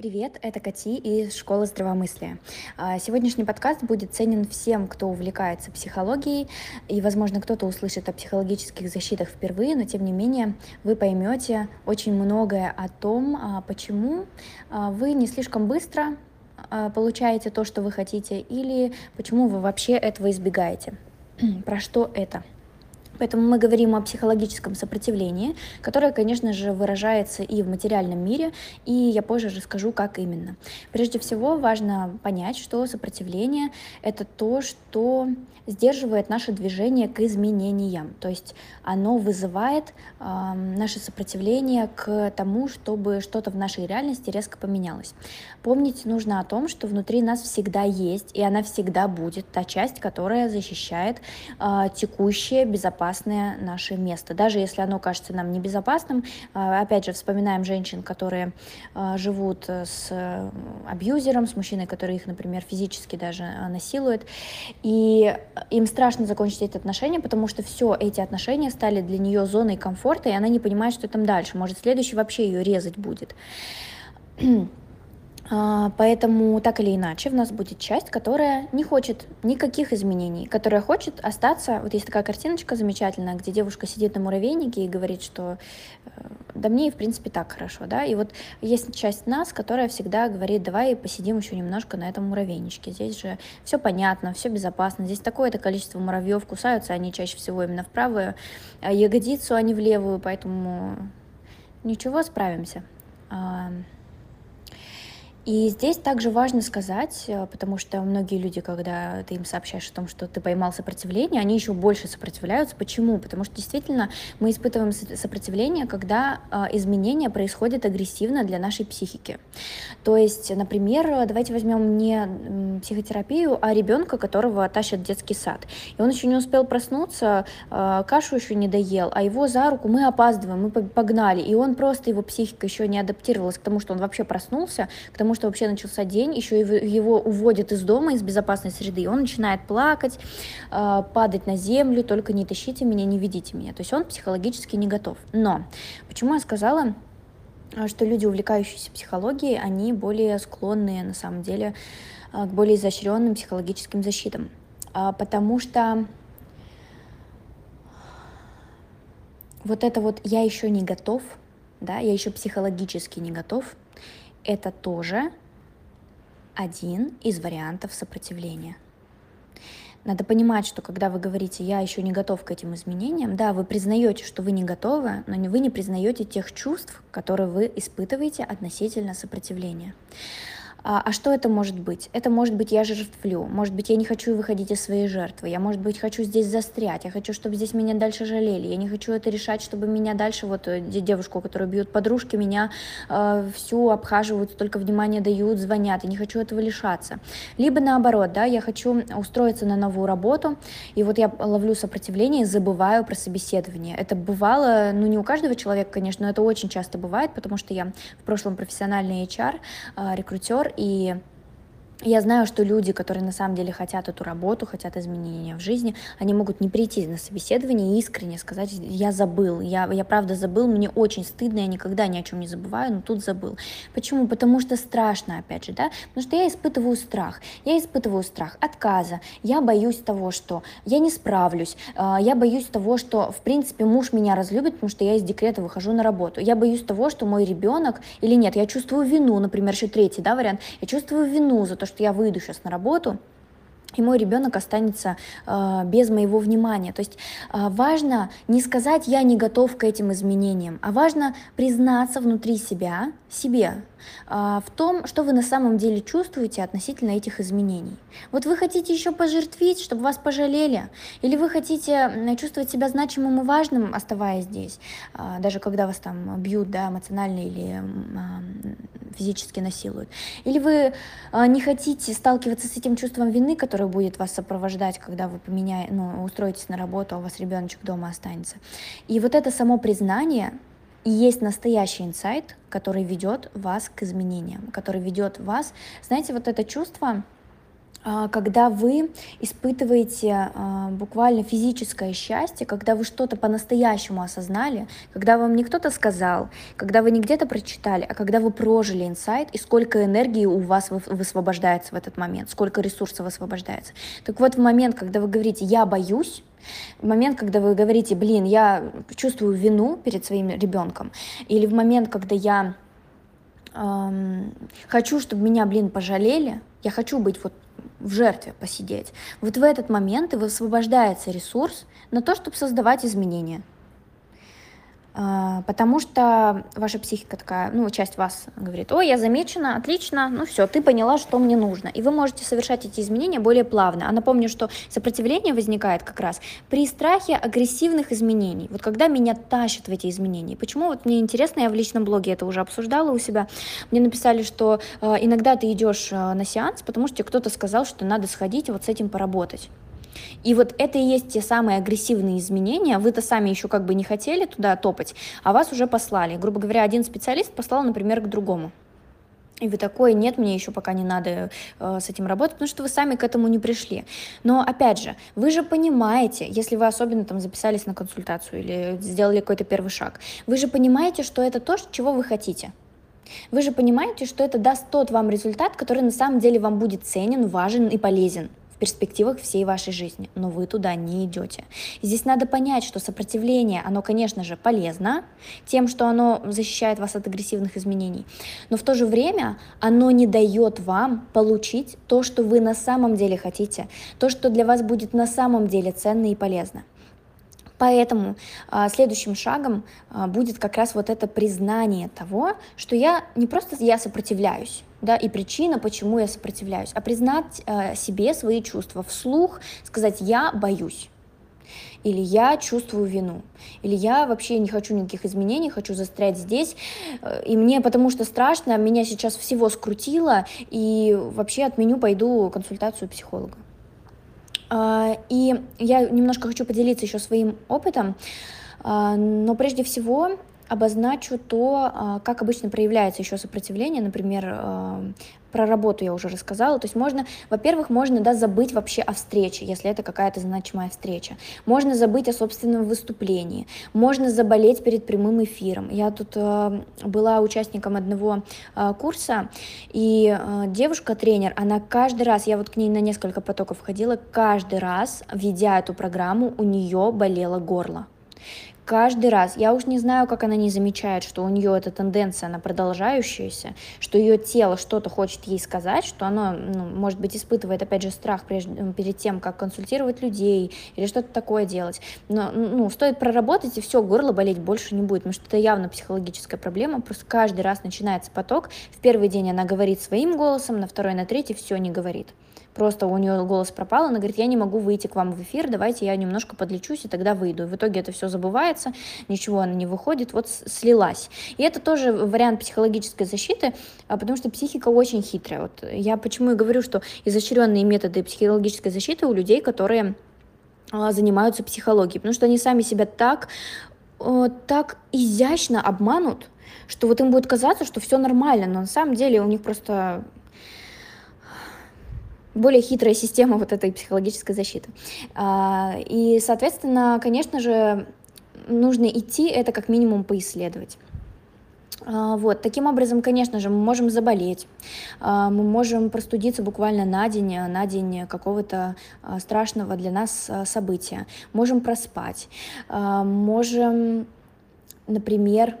Привет, это Кати из Школы здравомыслия. А, сегодняшний подкаст будет ценен всем, кто увлекается психологией, и, возможно, кто-то услышит о психологических защитах впервые, но, тем не менее, вы поймете очень многое о том, а, почему а, вы не слишком быстро получаете то, что вы хотите, или почему вы вообще этого избегаете. Про что это? Поэтому мы говорим о психологическом сопротивлении, которое, конечно же, выражается и в материальном мире, и я позже расскажу, как именно. Прежде всего, важно понять, что сопротивление — это то, что сдерживает наше движение к изменениям, то есть оно вызывает э, наше сопротивление к тому, чтобы что-то в нашей реальности резко поменялось. Помнить нужно о том, что внутри нас всегда есть, и она всегда будет та часть, которая защищает э, текущее безопасное безопасное наше место. Даже если оно кажется нам небезопасным, а, опять же, вспоминаем женщин, которые а, живут с абьюзером, с мужчиной, который их, например, физически даже а, насилует, и им страшно закончить эти отношения, потому что все эти отношения стали для нее зоной комфорта, и она не понимает, что там дальше. Может, следующий вообще ее резать будет. А, поэтому так или иначе в нас будет часть, которая не хочет никаких изменений, которая хочет остаться. Вот есть такая картиночка замечательная, где девушка сидит на муравейнике и говорит, что э, да мне в принципе так хорошо, да. И вот есть часть нас, которая всегда говорит, давай посидим еще немножко на этом муравейничке. Здесь же все понятно, все безопасно. Здесь такое-то количество муравьев, кусаются они чаще всего именно в правую ягодицу, а не в левую, поэтому ничего, справимся. И здесь также важно сказать, э, потому что многие люди, когда ты им сообщаешь о том, что ты поймал сопротивление, они еще больше сопротивляются. Почему? Потому что действительно мы испытываем сопротивление, когда э, изменения происходят агрессивно для нашей психики. То есть, например, давайте возьмем не психотерапию, а ребенка, которого тащат в детский сад. И он еще не успел проснуться, э, кашу еще не доел, а его за руку мы опаздываем, мы погнали. И он просто, его психика еще не адаптировалась к тому, что он вообще проснулся, к тому, что вообще начался день, еще его уводят из дома, из безопасной среды, и он начинает плакать, а, падать на землю, только не тащите меня, не ведите меня. То есть он психологически не готов. Но почему я сказала, а, что люди, увлекающиеся психологией, они более склонны, на самом деле, а, к более изощренным психологическим защитам. Потому что вот это вот «я еще не готов», да, я еще психологически не готов, это тоже один из вариантов сопротивления. Надо понимать, что когда вы говорите «я еще не готов к этим изменениям», да, вы признаете, что вы не готовы, но вы не признаете тех чувств, которые вы испытываете относительно сопротивления. А, а что это может быть? Это может быть я жертвлю, может быть я не хочу выходить из своей жертвы, я может быть хочу здесь застрять, я хочу, чтобы здесь меня дальше жалели, я не хочу это решать, чтобы меня дальше, вот э, девушку, которую бьют подружки, меня э, всю обхаживают, столько внимания дают, звонят, я не хочу этого лишаться. Либо наоборот, да, я хочу устроиться на новую работу, и вот я ловлю сопротивление забываю про собеседование. Это бывало, ну не у каждого человека, конечно, но это очень часто бывает, потому что я в прошлом профессиональный HR, э, рекрутер, и я знаю, что люди, которые на самом деле хотят эту работу, хотят изменения в жизни, они могут не прийти на собеседование и искренне сказать, я забыл, я, я правда забыл, мне очень стыдно, я никогда ни о чем не забываю, но тут забыл. Почему? Потому что страшно, опять же, да, потому что я испытываю страх, я испытываю страх отказа, я боюсь того, что я не справлюсь, а, я боюсь того, что, в принципе, муж меня разлюбит, потому что я из декрета выхожу на работу, я боюсь того, что мой ребенок, или нет, я чувствую вину, например, еще третий, да, вариант, я чувствую вину за то, что я выйду сейчас на работу, и мой ребенок останется э, без моего внимания. То есть э, важно не сказать я не готов к этим изменениям, а важно признаться внутри себя, себе, а, в том, что вы на самом деле чувствуете относительно этих изменений. Вот вы хотите еще пожертвить, чтобы вас пожалели, или вы хотите чувствовать себя значимым и важным, оставаясь здесь, а, даже когда вас там бьют, да, эмоционально или а, физически насилуют. Или вы не хотите сталкиваться с этим чувством вины, которое будет вас сопровождать, когда вы поменяете, ну, устроитесь на работу, а у вас ребеночек дома останется. И вот это само признание, и есть настоящий инсайт, который ведет вас к изменениям, который ведет вас, знаете, вот это чувство, а, когда вы испытываете а, буквально физическое счастье, когда вы что-то по-настоящему осознали, когда вам не кто-то сказал, когда вы не где-то прочитали, а когда вы прожили инсайт, и сколько энергии у вас высвобождается в этот момент, сколько ресурсов высвобождается. Так вот, в момент, когда вы говорите «я боюсь», в момент, когда вы говорите «блин, я чувствую вину перед своим ребенком», или в момент, когда я эм, хочу, чтобы меня, блин, пожалели, я хочу быть вот в жертве посидеть. Вот в этот момент и высвобождается ресурс на то, чтобы создавать изменения. А, потому что ваша психика такая, ну, часть вас говорит, ой, я замечена, отлично, ну все, ты поняла, что мне нужно. И вы можете совершать эти изменения более плавно. А напомню, что сопротивление возникает как раз при страхе агрессивных изменений. Вот когда меня тащат в эти изменения. Почему вот мне интересно, я в личном блоге это уже обсуждала у себя, мне написали, что э, иногда ты идешь э, на сеанс, потому что тебе кто-то сказал, что надо сходить вот с этим поработать. И вот это и есть те самые агрессивные изменения. Вы-то сами еще как бы не хотели туда топать, а вас уже послали. Грубо говоря, один специалист послал, например, к другому. И вы такой, нет, мне еще пока не надо э, с этим работать, потому что вы сами к этому не пришли. Но опять же, вы же понимаете, если вы особенно там записались на консультацию или сделали какой-то первый шаг, вы же понимаете, что это то, чего вы хотите. Вы же понимаете, что это даст тот вам результат, который на самом деле вам будет ценен, важен и полезен перспективах всей вашей жизни, но вы туда не идете. Здесь надо понять, что сопротивление, оно, конечно же, полезно тем, что оно защищает вас от агрессивных изменений, но в то же время оно не дает вам получить то, что вы на самом деле хотите, то, что для вас будет на самом деле ценно и полезно. Поэтому а, следующим шагом а, будет как раз вот это признание того, что я не просто я сопротивляюсь, да, и причина, почему я сопротивляюсь, а признать э, себе свои чувства вслух, сказать «я боюсь», или «я чувствую вину», или «я вообще не хочу никаких изменений, хочу застрять здесь, э, и мне потому что страшно, меня сейчас всего скрутило, и вообще отменю, пойду консультацию психолога». Э, и я немножко хочу поделиться еще своим опытом, э, но прежде всего обозначу то, а, как обычно проявляется еще сопротивление, например, а, про работу я уже рассказала. То есть можно, во-первых, можно да, забыть вообще о встрече, если это какая-то значимая встреча. Можно забыть о собственном выступлении. Можно заболеть перед прямым эфиром. Я тут э, была участником одного э, курса, и э, девушка-тренер, она каждый раз, я вот к ней на несколько потоков ходила, каждый раз, ведя эту программу, у нее болело горло каждый раз. Я уж не знаю, как она не замечает, что у нее эта тенденция, она продолжающаяся, что ее тело что-то хочет ей сказать, что оно, ну, может быть, испытывает, опять же, страх прежде, перед тем, как консультировать людей или что-то такое делать. Но ну, стоит проработать, и все, горло болеть больше не будет, потому что это явно психологическая проблема, просто каждый раз начинается поток. В первый день она говорит своим голосом, на второй, на третий все не говорит просто у нее голос пропал, она говорит, я не могу выйти к вам в эфир, давайте я немножко подлечусь и тогда выйду. И в итоге это все забывается, ничего она не выходит, вот слилась. И это тоже вариант психологической защиты, а, потому что психика очень хитрая. Вот я почему и говорю, что изощренные методы психологической защиты у людей, которые а, занимаются психологией, потому что они сами себя так, так изящно обманут, что вот им будет казаться, что все нормально, но на самом деле у них просто более хитрая система вот этой психологической защиты. А, и, соответственно, конечно же, нужно идти это как минимум поисследовать. А, вот, таким образом, конечно же, мы можем заболеть, а, мы можем простудиться буквально на день, на день какого-то страшного для нас события, можем проспать, можем, например,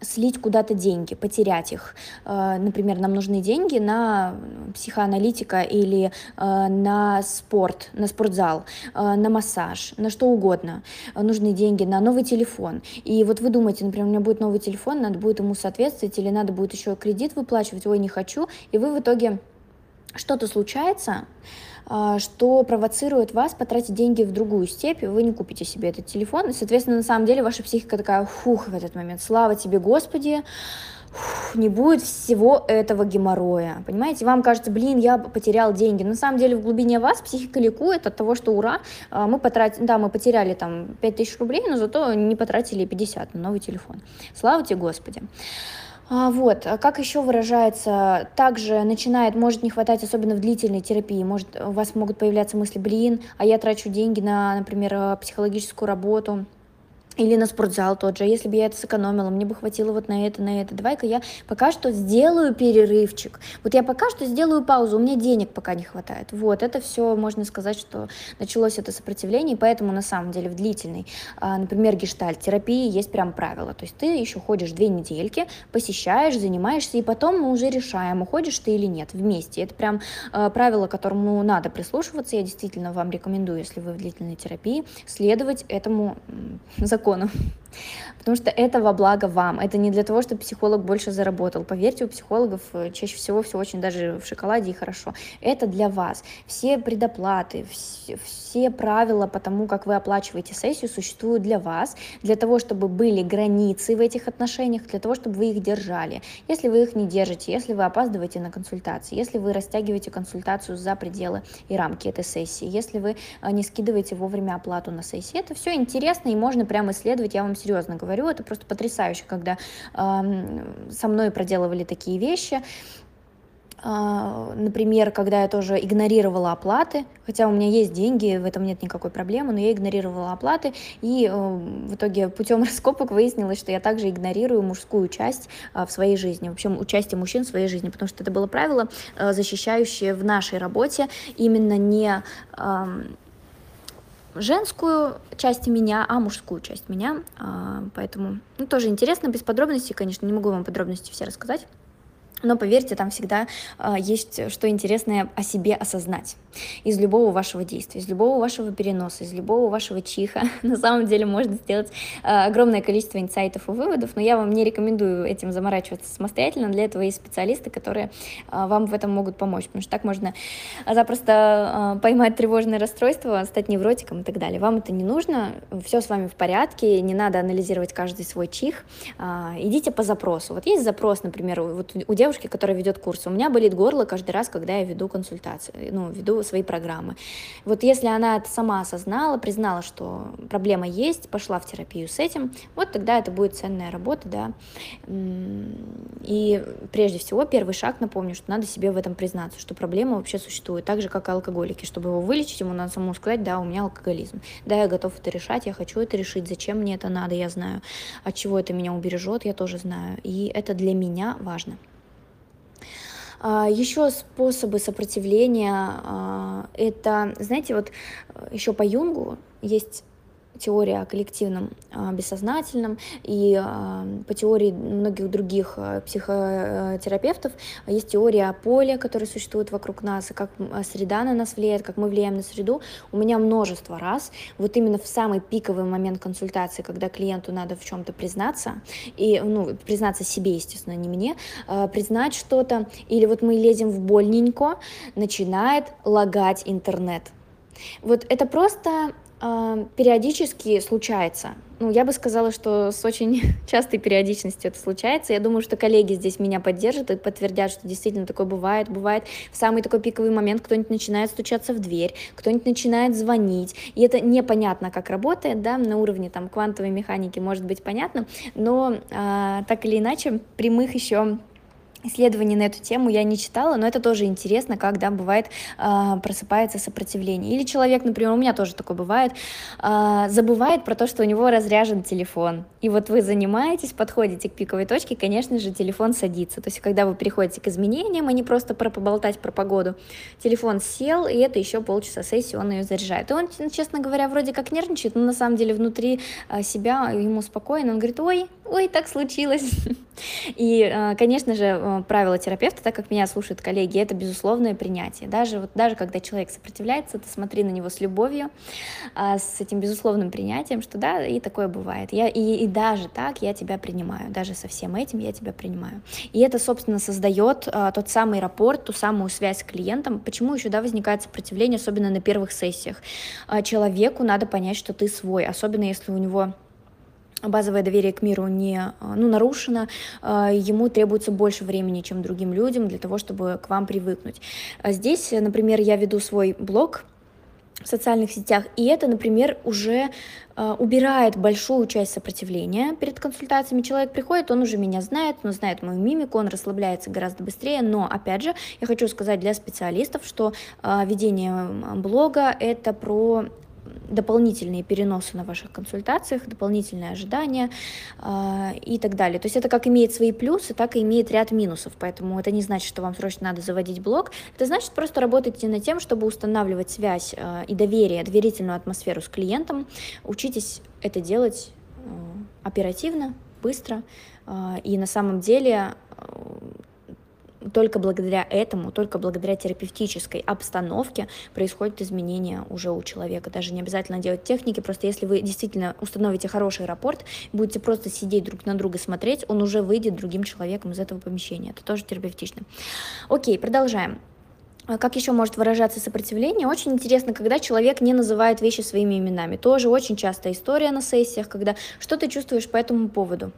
слить куда-то деньги, потерять их. Э, например, нам нужны деньги на психоаналитика или э, на спорт, на спортзал, э, на массаж, на что угодно. Нужны деньги на новый телефон. И вот вы думаете, например, у меня будет новый телефон, надо будет ему соответствовать, или надо будет еще кредит выплачивать, ой, не хочу. И вы в итоге что-то случается, что провоцирует вас потратить деньги в другую степь, вы не купите себе этот телефон, и, соответственно, на самом деле ваша психика такая, фух, в этот момент, слава тебе, Господи, не будет всего этого геморроя. Понимаете, вам кажется, блин, я потерял деньги. На самом деле в глубине вас психика ликует от того, что ура, а, мы потратили, да, мы потеряли там 5000 рублей, но зато не потратили 50 на новый телефон. Слава тебе, Господи. А, вот, а как еще выражается, также начинает, может не хватать, особенно в длительной терапии, может, у вас могут появляться мысли, блин, а я трачу деньги на, например, психологическую работу, или на спортзал тот же, если бы я это сэкономила, мне бы хватило вот на это, на это. Давай-ка я пока что сделаю перерывчик. Вот я пока что сделаю паузу, у меня денег пока не хватает. Вот, это все можно сказать, что началось это сопротивление, и поэтому на самом деле в длительной, а, например, гештальт-терапии есть прям правила. То есть ты еще ходишь две недельки, посещаешь, занимаешься, и потом мы уже решаем, уходишь ты или нет вместе. Это прям а, правило, которому надо прислушиваться. Я действительно вам рекомендую, если вы в длительной терапии, следовать этому закону закону. Потому что это во благо вам. Это не для того, чтобы психолог больше заработал. Поверьте, у психологов э, чаще всего все очень даже в шоколаде и хорошо. Это для вас. Все предоплаты, все, все правила по тому, как вы оплачиваете сессию, существуют для вас, для того, чтобы были границы в этих отношениях, для того, чтобы вы их держали. Если вы их не держите, если вы опаздываете на консультации, если вы растягиваете консультацию за пределы и рамки этой сессии, если вы э, не скидываете вовремя оплату на сессии, это все интересно и можно прямо исследовать, я вам серьезно говорю, это просто потрясающе, когда э, со мной проделывали такие вещи. Uh, например, когда я тоже игнорировала оплаты, хотя у меня есть деньги, в этом нет никакой проблемы, но я игнорировала оплаты, и uh, в итоге путем раскопок выяснилось, что я также игнорирую мужскую часть uh, в своей жизни, в общем, участие мужчин в своей жизни, потому что это было правило, защищающее в нашей работе именно не женскую часть меня, а мужскую часть меня. А, поэтому ну, тоже интересно, без подробностей, конечно, не могу вам подробности все рассказать. Но поверьте, там всегда э, есть что интересное о себе осознать. Из любого вашего действия, из любого вашего переноса, из любого вашего чиха. На самом деле можно сделать э, огромное количество инсайтов и выводов, но я вам не рекомендую этим заморачиваться самостоятельно. Для этого есть специалисты, которые э, вам в этом могут помочь, потому что так можно запросто э, поймать тревожное расстройство, стать невротиком и так далее. Вам это не нужно, все с вами в порядке, не надо анализировать каждый свой чих. Идите по запросу. Вот есть запрос, например, вот у девушки которая ведет курсы. У меня болит горло каждый раз, когда я веду консультации, ну, веду свои программы. Вот если она это сама осознала, признала, что проблема есть, пошла в терапию с этим, вот тогда это будет ценная работа, да. И прежде всего первый шаг, напомню, что надо себе в этом признаться, что проблема вообще существует, так же, как и алкоголики. Чтобы его вылечить, ему надо самому сказать, да, у меня алкоголизм, да, я готов это решать, я хочу это решить, зачем мне это надо, я знаю, от чего это меня убережет, я тоже знаю, и это для меня важно. А, еще способы сопротивления а, — это, знаете, вот э, еще по Юнгу есть теория о коллективном а, бессознательном, и а, по теории многих других а, психотерапевтов есть теория о поле, которая существует вокруг нас, и как среда на нас влияет, как мы влияем на среду. У меня множество раз, вот именно в самый пиковый момент консультации, когда клиенту надо в чем-то признаться, и, ну, признаться себе, естественно, не мне, признать что-то, или вот мы лезем в больненько, начинает лагать интернет. Вот это просто периодически случается. Ну, я бы сказала, что с очень частой периодичностью это случается. Я думаю, что коллеги здесь меня поддержат и подтвердят, что действительно такое бывает. Бывает в самый такой пиковый момент кто-нибудь начинает стучаться в дверь, кто-нибудь начинает звонить. И это непонятно, как работает, да, на уровне там квантовой механики может быть понятно, но а, так или иначе прямых еще Исследований на эту тему я не читала, но это тоже интересно, когда бывает э, просыпается сопротивление. Или человек, например, у меня тоже такое бывает, э, забывает про то, что у него разряжен телефон. И вот вы занимаетесь, подходите к пиковой точке, конечно же, телефон садится. То есть, когда вы переходите к изменениям, а не просто про поболтать про погоду, телефон сел, и это еще полчаса сессии он ее заряжает. И он, честно говоря, вроде как нервничает, но на самом деле внутри э, себя ему спокойно. Он говорит, ой, ой, так случилось. И, конечно же, правило терапевта, так как меня слушают коллеги, это безусловное принятие. Даже, вот, даже когда человек сопротивляется, ты смотри на него с любовью, а, с этим безусловным принятием, что да, и такое бывает. Я, и, и даже так я тебя принимаю, даже со всем этим я тебя принимаю. И это, собственно, создает а, тот самый рапорт, ту самую связь с клиентом. Почему еще да, возникает сопротивление, особенно на первых сессиях? А, человеку надо понять, что ты свой, особенно если у него базовое доверие к миру не а, ну, нарушено, а, ему требуется больше времени, чем другим людям для того, чтобы к вам привыкнуть. А здесь, например, я веду свой блог, в социальных сетях. И это, например, уже э, убирает большую часть сопротивления перед консультациями. Человек приходит, он уже меня знает, он знает мою мимику, он расслабляется гораздо быстрее. Но, опять же, я хочу сказать для специалистов, что э, ведение блога — это про дополнительные переносы на ваших консультациях, дополнительные ожидания э, и так далее. То есть это как имеет свои плюсы, так и имеет ряд минусов, поэтому это не значит, что вам срочно надо заводить блог, это значит просто работайте над тем, чтобы устанавливать связь э, и доверие, доверительную атмосферу с клиентом, учитесь это делать э, оперативно, быстро, и на самом деле только благодаря этому, только благодаря терапевтической обстановке происходит изменение уже у человека. Даже не обязательно делать техники, просто если вы действительно установите хороший рапорт, будете просто сидеть друг на друга смотреть, он уже выйдет другим человеком из этого помещения. Это тоже терапевтично. Окей, продолжаем. А как еще может выражаться сопротивление? Очень интересно, когда человек не называет вещи своими именами. Тоже очень частая история на сессиях, когда что ты чувствуешь по этому поводу?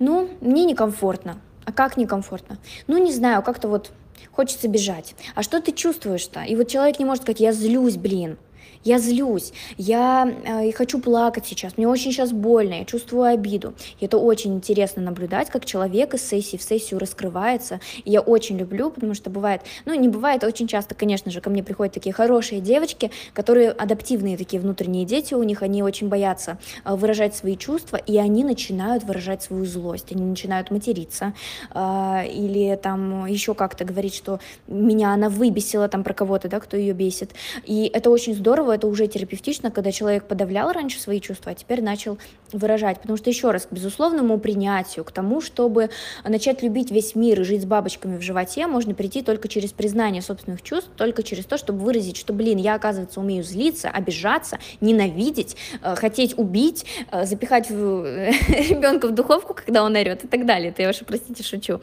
Ну, мне некомфортно. А как некомфортно? Ну, не знаю, как-то вот хочется бежать. А что ты чувствуешь-то? И вот человек не может сказать, я злюсь, блин я злюсь, я э, хочу плакать сейчас, мне очень сейчас больно, я чувствую обиду. И это очень интересно наблюдать, как человек из сессии в сессию раскрывается. И я очень люблю, потому что бывает, ну не бывает, очень часто, конечно же, ко мне приходят такие хорошие девочки, которые адаптивные такие внутренние дети, у них они очень боятся э, выражать свои чувства, и они начинают выражать свою злость, они начинают материться, э, или там еще как-то говорить, что меня она выбесила там про кого-то, да, кто ее бесит. И это очень здорово, это уже терапевтично, когда человек подавлял раньше свои чувства, а теперь начал выражать. Потому что, еще раз, к безусловному принятию, к тому, чтобы начать любить весь мир и жить с бабочками в животе, можно прийти только через признание собственных чувств, только через то, чтобы выразить, что, блин, я, оказывается, умею злиться, обижаться, ненавидеть, э, хотеть убить, э, запихать ребенка в духовку, когда он орет и так далее. Это я уж, простите, шучу.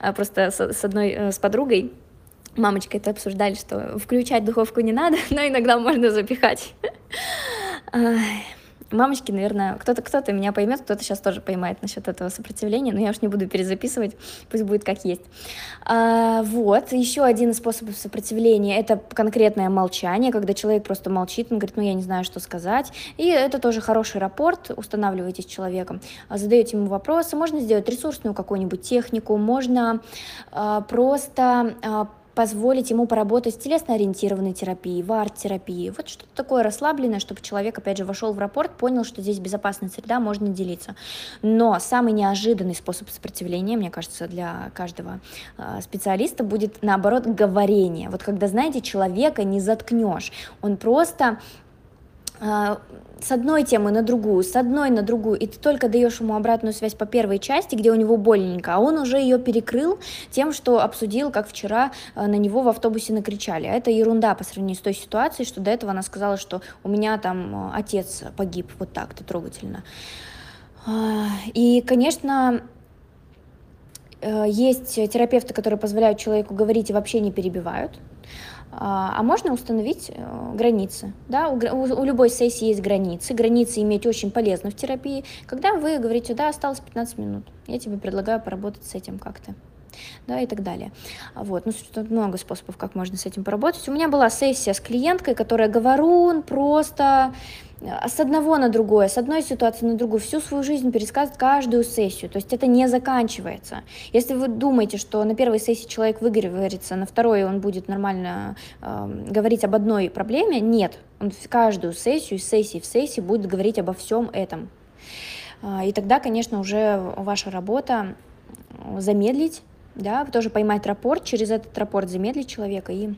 А просто с одной, э, с подругой мамочкой это обсуждали, что включать духовку не надо, но иногда можно запихать. Мамочки, наверное, кто-то кто-то меня поймет, кто-то сейчас тоже поймает насчет этого сопротивления, но я уж не буду перезаписывать, пусть будет как есть. А, вот, еще один из способов сопротивления — это конкретное молчание, когда человек просто молчит, он говорит, ну я не знаю, что сказать, и это тоже хороший рапорт, устанавливаете с человеком, задаете ему вопросы, можно сделать ресурсную какую-нибудь технику, можно а, просто а, позволить ему поработать с телесно-ориентированной терапией, в арт-терапии. Вот что-то такое расслабленное, чтобы человек, опять же, вошел в рапорт, понял, что здесь безопасная среда, можно делиться. Но самый неожиданный способ сопротивления, мне кажется, для каждого э, специалиста будет, наоборот, говорение. Вот когда, знаете, человека не заткнешь, он просто с одной темы на другую, с одной на другую, и ты только даешь ему обратную связь по первой части, где у него больненько, а он уже ее перекрыл тем, что обсудил, как вчера а, на него в автобусе накричали. А это ерунда по сравнению с той ситуацией, что до этого она сказала, что у меня там а, отец погиб вот так-то трогательно. И, конечно, э, есть терапевты, которые позволяют человеку говорить и вообще не перебивают. А, а можно установить э, границы. Да? У, любой сессии есть границы. Границы иметь очень полезно в терапии. Когда вы говорите, да, осталось 15 минут, я тебе предлагаю поработать с этим как-то да, и так далее. Вот, ну, тут много способов, как можно с этим поработать. У меня была сессия с клиенткой, которая говорун, просто с одного на другое, с одной ситуации на другую, всю свою жизнь пересказывать каждую сессию. То есть это не заканчивается. Если вы думаете, что на первой сессии человек выговорится, на второй он будет нормально э, говорить об одной проблеме, нет. Он каждую сессию, из сессии в сессии будет говорить обо всем этом. Э, и тогда, конечно, уже ваша работа замедлить, да, тоже поймать рапорт, через этот рапорт замедлить человека и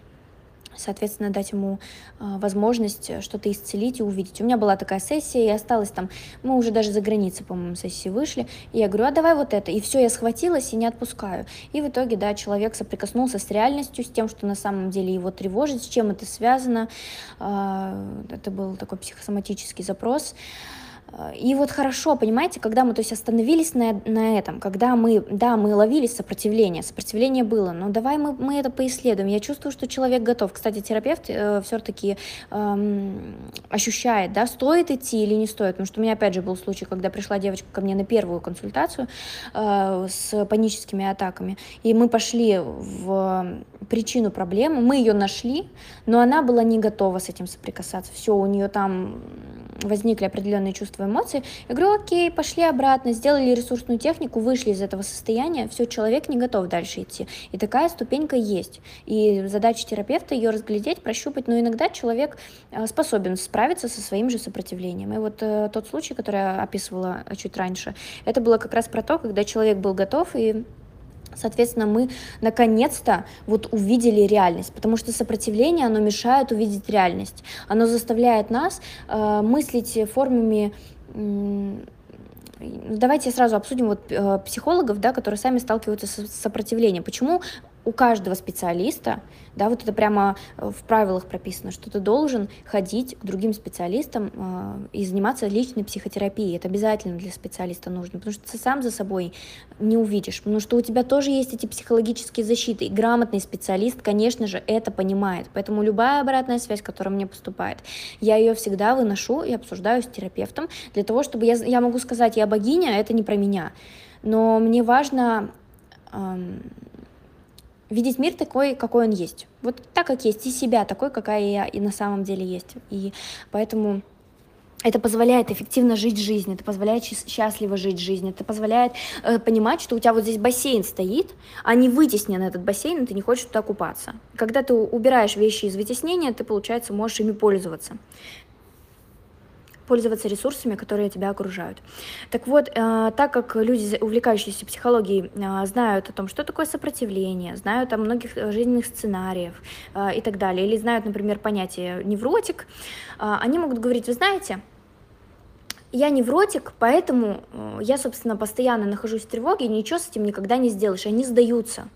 соответственно, дать ему э, возможность что-то исцелить и увидеть. У меня была такая сессия, и осталось там, мы уже даже за границей, по-моему, сессии вышли, и я говорю, а давай вот это, и все, я схватилась и не отпускаю. И в итоге, да, человек соприкоснулся с реальностью, с тем, что на самом деле его тревожит, с чем это связано. Э, это был такой психосоматический запрос. И вот хорошо, понимаете, когда мы то есть остановились на, на этом, когда мы, да, мы ловили сопротивление, сопротивление было, но давай мы, мы это поисследуем. Я чувствую, что человек готов. Кстати, терапевт э, все-таки э, ощущает, да, стоит идти или не стоит. Потому что у меня, опять же, был случай, когда пришла девочка ко мне на первую консультацию э, с паническими атаками, и мы пошли в причину проблемы, мы ее нашли, но она была не готова с этим соприкасаться. Все, у нее там возникли определенные чувства, эмоции. Я говорю, окей, пошли обратно, сделали ресурсную технику, вышли из этого состояния, все, человек не готов дальше идти. И такая ступенька есть. И задача терапевта ее разглядеть, прощупать, но иногда человек э, способен справиться со своим же сопротивлением. И вот э, тот случай, который я описывала чуть раньше, это было как раз про то, когда человек был готов и Соответственно, мы наконец-то вот увидели реальность, потому что сопротивление, оно мешает увидеть реальность. Оно заставляет нас э, мыслить формами Давайте сразу обсудим вот э, психологов, да, которые сами сталкиваются с сопротивлением. Почему у каждого специалиста, да, вот это прямо э, в правилах прописано, что ты должен ходить к другим специалистам э, и заниматься личной психотерапией. Это обязательно для специалиста нужно, потому что ты сам за собой не увидишь, потому что у тебя тоже есть эти психологические защиты, и грамотный специалист, конечно же, это понимает. Поэтому любая обратная связь, которая мне поступает, я ее всегда выношу и обсуждаю с терапевтом для того, чтобы я, я могу сказать, я богиня, а это не про меня. Но мне важно эм, видеть мир такой, какой он есть. Вот так, как есть, и себя такой, какая я и на самом деле есть. И поэтому это позволяет эффективно жить жизнь, это позволяет счастливо жить жизнь, это позволяет э, понимать, что у тебя вот здесь бассейн стоит, а не вытеснен этот бассейн, и ты не хочешь туда купаться. Когда ты убираешь вещи из вытеснения, ты, получается, можешь ими пользоваться пользоваться ресурсами, которые тебя окружают. Так вот, э, так как люди, увлекающиеся психологией, э, знают о том, что такое сопротивление, знают о многих жизненных сценариях э, и так далее, или знают, например, понятие невротик, они могут говорить, вы знаете, я невротик, поэтому я, собственно, постоянно нахожусь в тревоге, и ничего с этим никогда не сделаешь, они сдаются.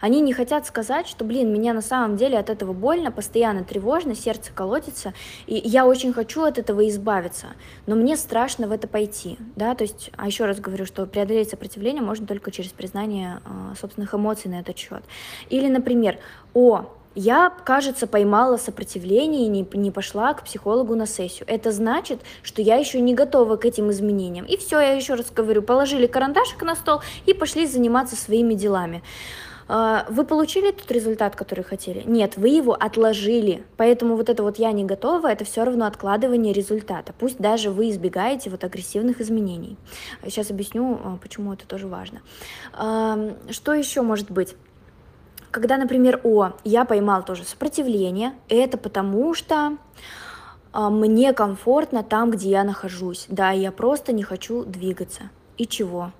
Они не хотят сказать, что, блин, меня на самом деле от этого больно, постоянно тревожно, сердце колотится, и я очень хочу от этого избавиться, но мне страшно в это пойти, да, то есть, а еще раз говорю, что преодолеть сопротивление можно только через признание э, собственных эмоций на этот счет. Или, например, о, я, кажется, поймала сопротивление и не, не пошла к психологу на сессию. Это значит, что я еще не готова к этим изменениям. И все, я еще раз говорю, положили карандашик на стол и пошли заниматься своими делами. А, вы получили тот результат, который хотели? Нет, вы его отложили. Поэтому вот это вот «я не готова» — это все равно откладывание результата. Пусть даже вы избегаете вот агрессивных изменений. Сейчас объясню, а, почему это тоже важно. Что еще может быть? Когда, например, о, я поймал тоже сопротивление, это потому что а, мне комфортно там, где я нахожусь. Да, я просто не хочу двигаться. И чего?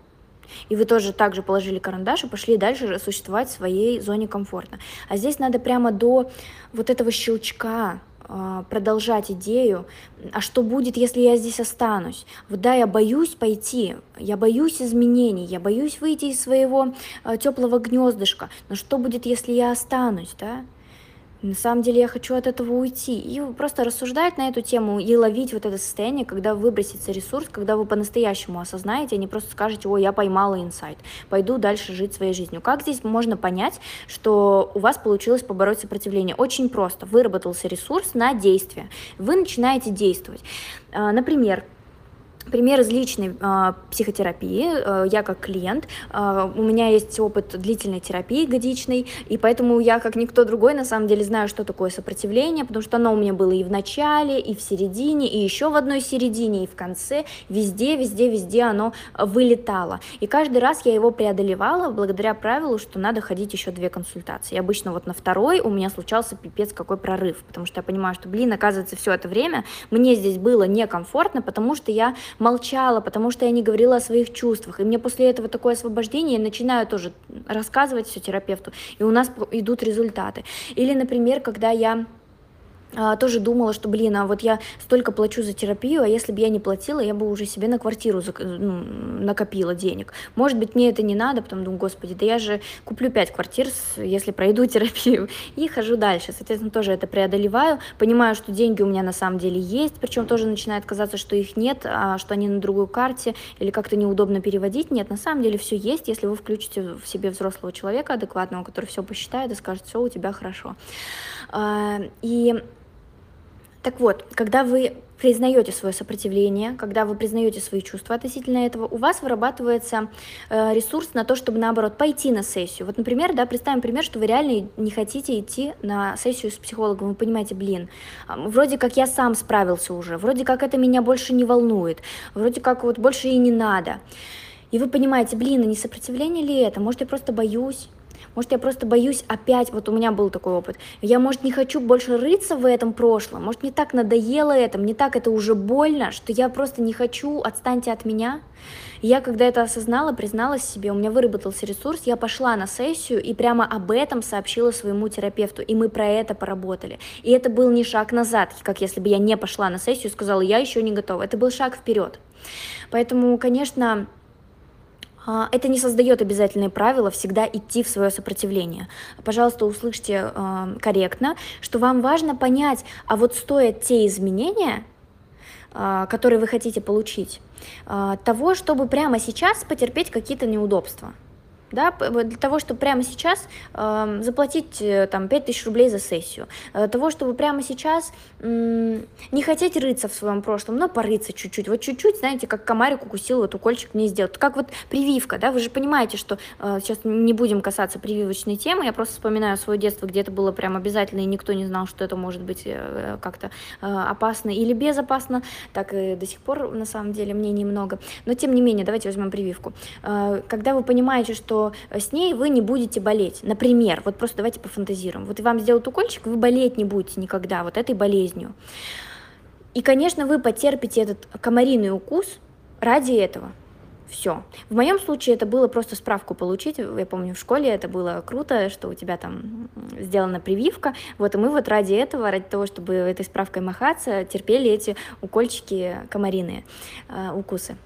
И вы тоже также положили карандаш и пошли дальше существовать в своей зоне комфорта. А здесь надо прямо до вот этого щелчка а, продолжать идею, а что будет, если я здесь останусь? Вот да, я боюсь пойти, я боюсь изменений, я боюсь выйти из своего а, теплого гнездышка, но что будет, если я останусь, да? На самом деле я хочу от этого уйти. И просто рассуждать на эту тему и ловить вот это состояние, когда выбросится ресурс, когда вы по-настоящему осознаете, а не просто скажете, ой, я поймала инсайт, пойду дальше жить своей жизнью. Как здесь можно понять, что у вас получилось побороть сопротивление? Очень просто. Выработался ресурс на действие. Вы начинаете действовать. А, например, Пример из личной э, психотерапии. Э, я как клиент, э, у меня есть опыт длительной терапии годичной, и поэтому я, как никто другой, на самом деле знаю, что такое сопротивление, потому что оно у меня было и в начале, и в середине, и еще в одной середине, и в конце. Везде, везде, везде оно вылетало. И каждый раз я его преодолевала благодаря правилу, что надо ходить еще две консультации. И обычно вот на второй у меня случался пипец какой прорыв, потому что я понимаю, что, блин, оказывается, все это время мне здесь было некомфортно, потому что я молчала, потому что я не говорила о своих чувствах. И мне после этого такое освобождение, я начинаю тоже рассказывать все терапевту, и у нас идут результаты. Или, например, когда я тоже думала, что, блин, а вот я столько плачу за терапию, а если бы я не платила, я бы уже себе на квартиру ну, накопила денег. Может быть, мне это не надо, потом думаю, господи, да я же куплю пять квартир, если пройду терапию, и хожу дальше. Соответственно, тоже это преодолеваю, понимаю, что деньги у меня на самом деле есть, причем тоже начинает казаться, что их нет, а что они на другой карте, или как-то неудобно переводить. Нет, на самом деле все есть, если вы включите в себе взрослого человека адекватного, который все посчитает и скажет, все у тебя хорошо. А, и так вот, когда вы признаете свое сопротивление, когда вы признаете свои чувства относительно этого, у вас вырабатывается э, ресурс на то, чтобы, наоборот, пойти на сессию. Вот, например, да, представим пример, что вы реально не хотите идти на сессию с психологом, вы понимаете, блин, вроде как я сам справился уже, вроде как это меня больше не волнует, вроде как вот больше и не надо. И вы понимаете, блин, а не сопротивление ли это? Может, я просто боюсь? Может, я просто боюсь опять, вот у меня был такой опыт, я, может, не хочу больше рыться в этом прошлом, может, мне так надоело это, мне так это уже больно, что я просто не хочу, отстаньте от меня. я, когда это осознала, призналась себе, у меня выработался ресурс, я пошла на сессию и прямо об этом сообщила своему терапевту, и мы про это поработали. И это был не шаг назад, как если бы я не пошла на сессию и сказала, я еще не готова. Это был шаг вперед. Поэтому, конечно, это не создает обязательные правила всегда идти в свое сопротивление. Пожалуйста, услышьте э, корректно, что вам важно понять, а вот стоят те изменения, э, которые вы хотите получить, э, того, чтобы прямо сейчас потерпеть какие-то неудобства да, для того, чтобы прямо сейчас э, заплатить э, там 5000 рублей за сессию, для того, чтобы прямо сейчас э, не хотеть рыться в своем прошлом, но порыться чуть-чуть, вот чуть-чуть, знаете, как комарик укусил, вот укольчик мне сделал, как вот прививка, да, вы же понимаете, что э, сейчас не будем касаться прививочной темы, я просто вспоминаю свое детство, где это было прям обязательно, и никто не знал, что это может быть э, как-то э, опасно или безопасно, так и до сих пор, на самом деле, мне немного, но тем не менее, давайте возьмем прививку. Э, когда вы понимаете, что с ней вы не будете болеть. Например, вот просто давайте пофантазируем. Вот вам сделают укольчик, вы болеть не будете никогда вот этой болезнью. И, конечно, вы потерпите этот комариный укус ради этого. Все. В моем случае это было просто справку получить. Я помню, в школе это было круто, что у тебя там сделана прививка. Вот, и мы вот ради этого, ради того, чтобы этой справкой махаться, терпели эти укольчики комариные, э, укусы.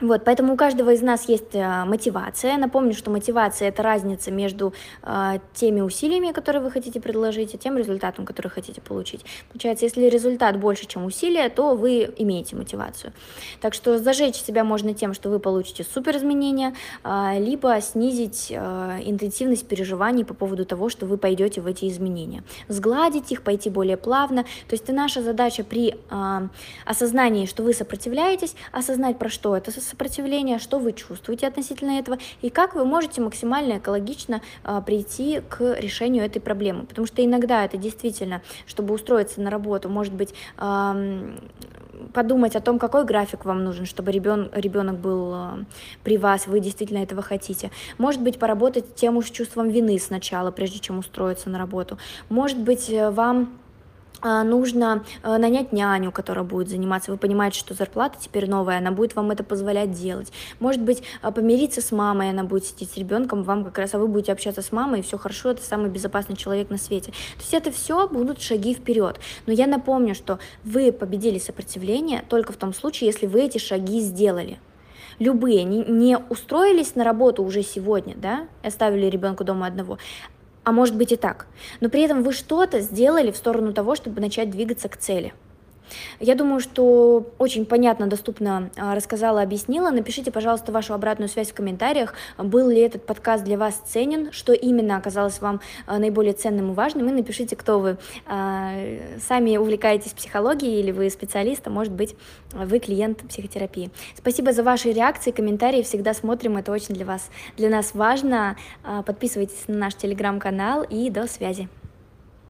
Вот, поэтому у каждого из нас есть э, мотивация. Напомню, что мотивация это разница между э, теми усилиями, которые вы хотите предложить, и тем результатом, который хотите получить. Получается, если результат больше, чем усилия, то вы имеете мотивацию. Так что зажечь себя можно тем, что вы получите супер изменения, э, либо снизить э, интенсивность переживаний по поводу того, что вы пойдете в эти изменения. Сгладить их, пойти более плавно. То есть наша задача при э, осознании, что вы сопротивляетесь, осознать про что это сопротивления, что вы чувствуете относительно этого и как вы можете максимально экологично а, прийти к решению этой проблемы. Потому что иногда это действительно, чтобы устроиться на работу, может быть, подумать о том, какой график вам нужен, чтобы ребен, ребенок был э, при вас, вы действительно этого хотите. Может быть, поработать тему с чувством вины сначала, прежде чем устроиться на работу. Может быть, э, вам нужно э, нанять няню, которая будет заниматься. Вы понимаете, что зарплата теперь новая, она будет вам это позволять делать. Может быть, а, помириться с мамой, она будет сидеть с ребенком, вам как раз, а вы будете общаться с мамой, и все хорошо, это самый безопасный человек на свете. То есть это все будут шаги вперед. Но я напомню, что вы победили сопротивление только в том случае, если вы эти шаги сделали любые, не, не устроились на работу уже сегодня, да, оставили ребенка дома одного, а может быть и так. Но при этом вы что-то сделали в сторону того, чтобы начать двигаться к цели. Я думаю, что очень понятно, доступно а, рассказала, объяснила. Напишите, пожалуйста, вашу обратную связь в комментариях. Был ли этот подкаст для вас ценен, что именно оказалось вам а, наиболее ценным и важным, и напишите, кто вы. А, сами увлекаетесь психологией или вы специалист, а может быть, вы клиент психотерапии. Спасибо за ваши реакции, комментарии, всегда смотрим, это очень для вас, для нас важно. Подписывайтесь на наш телеграм-канал и до связи.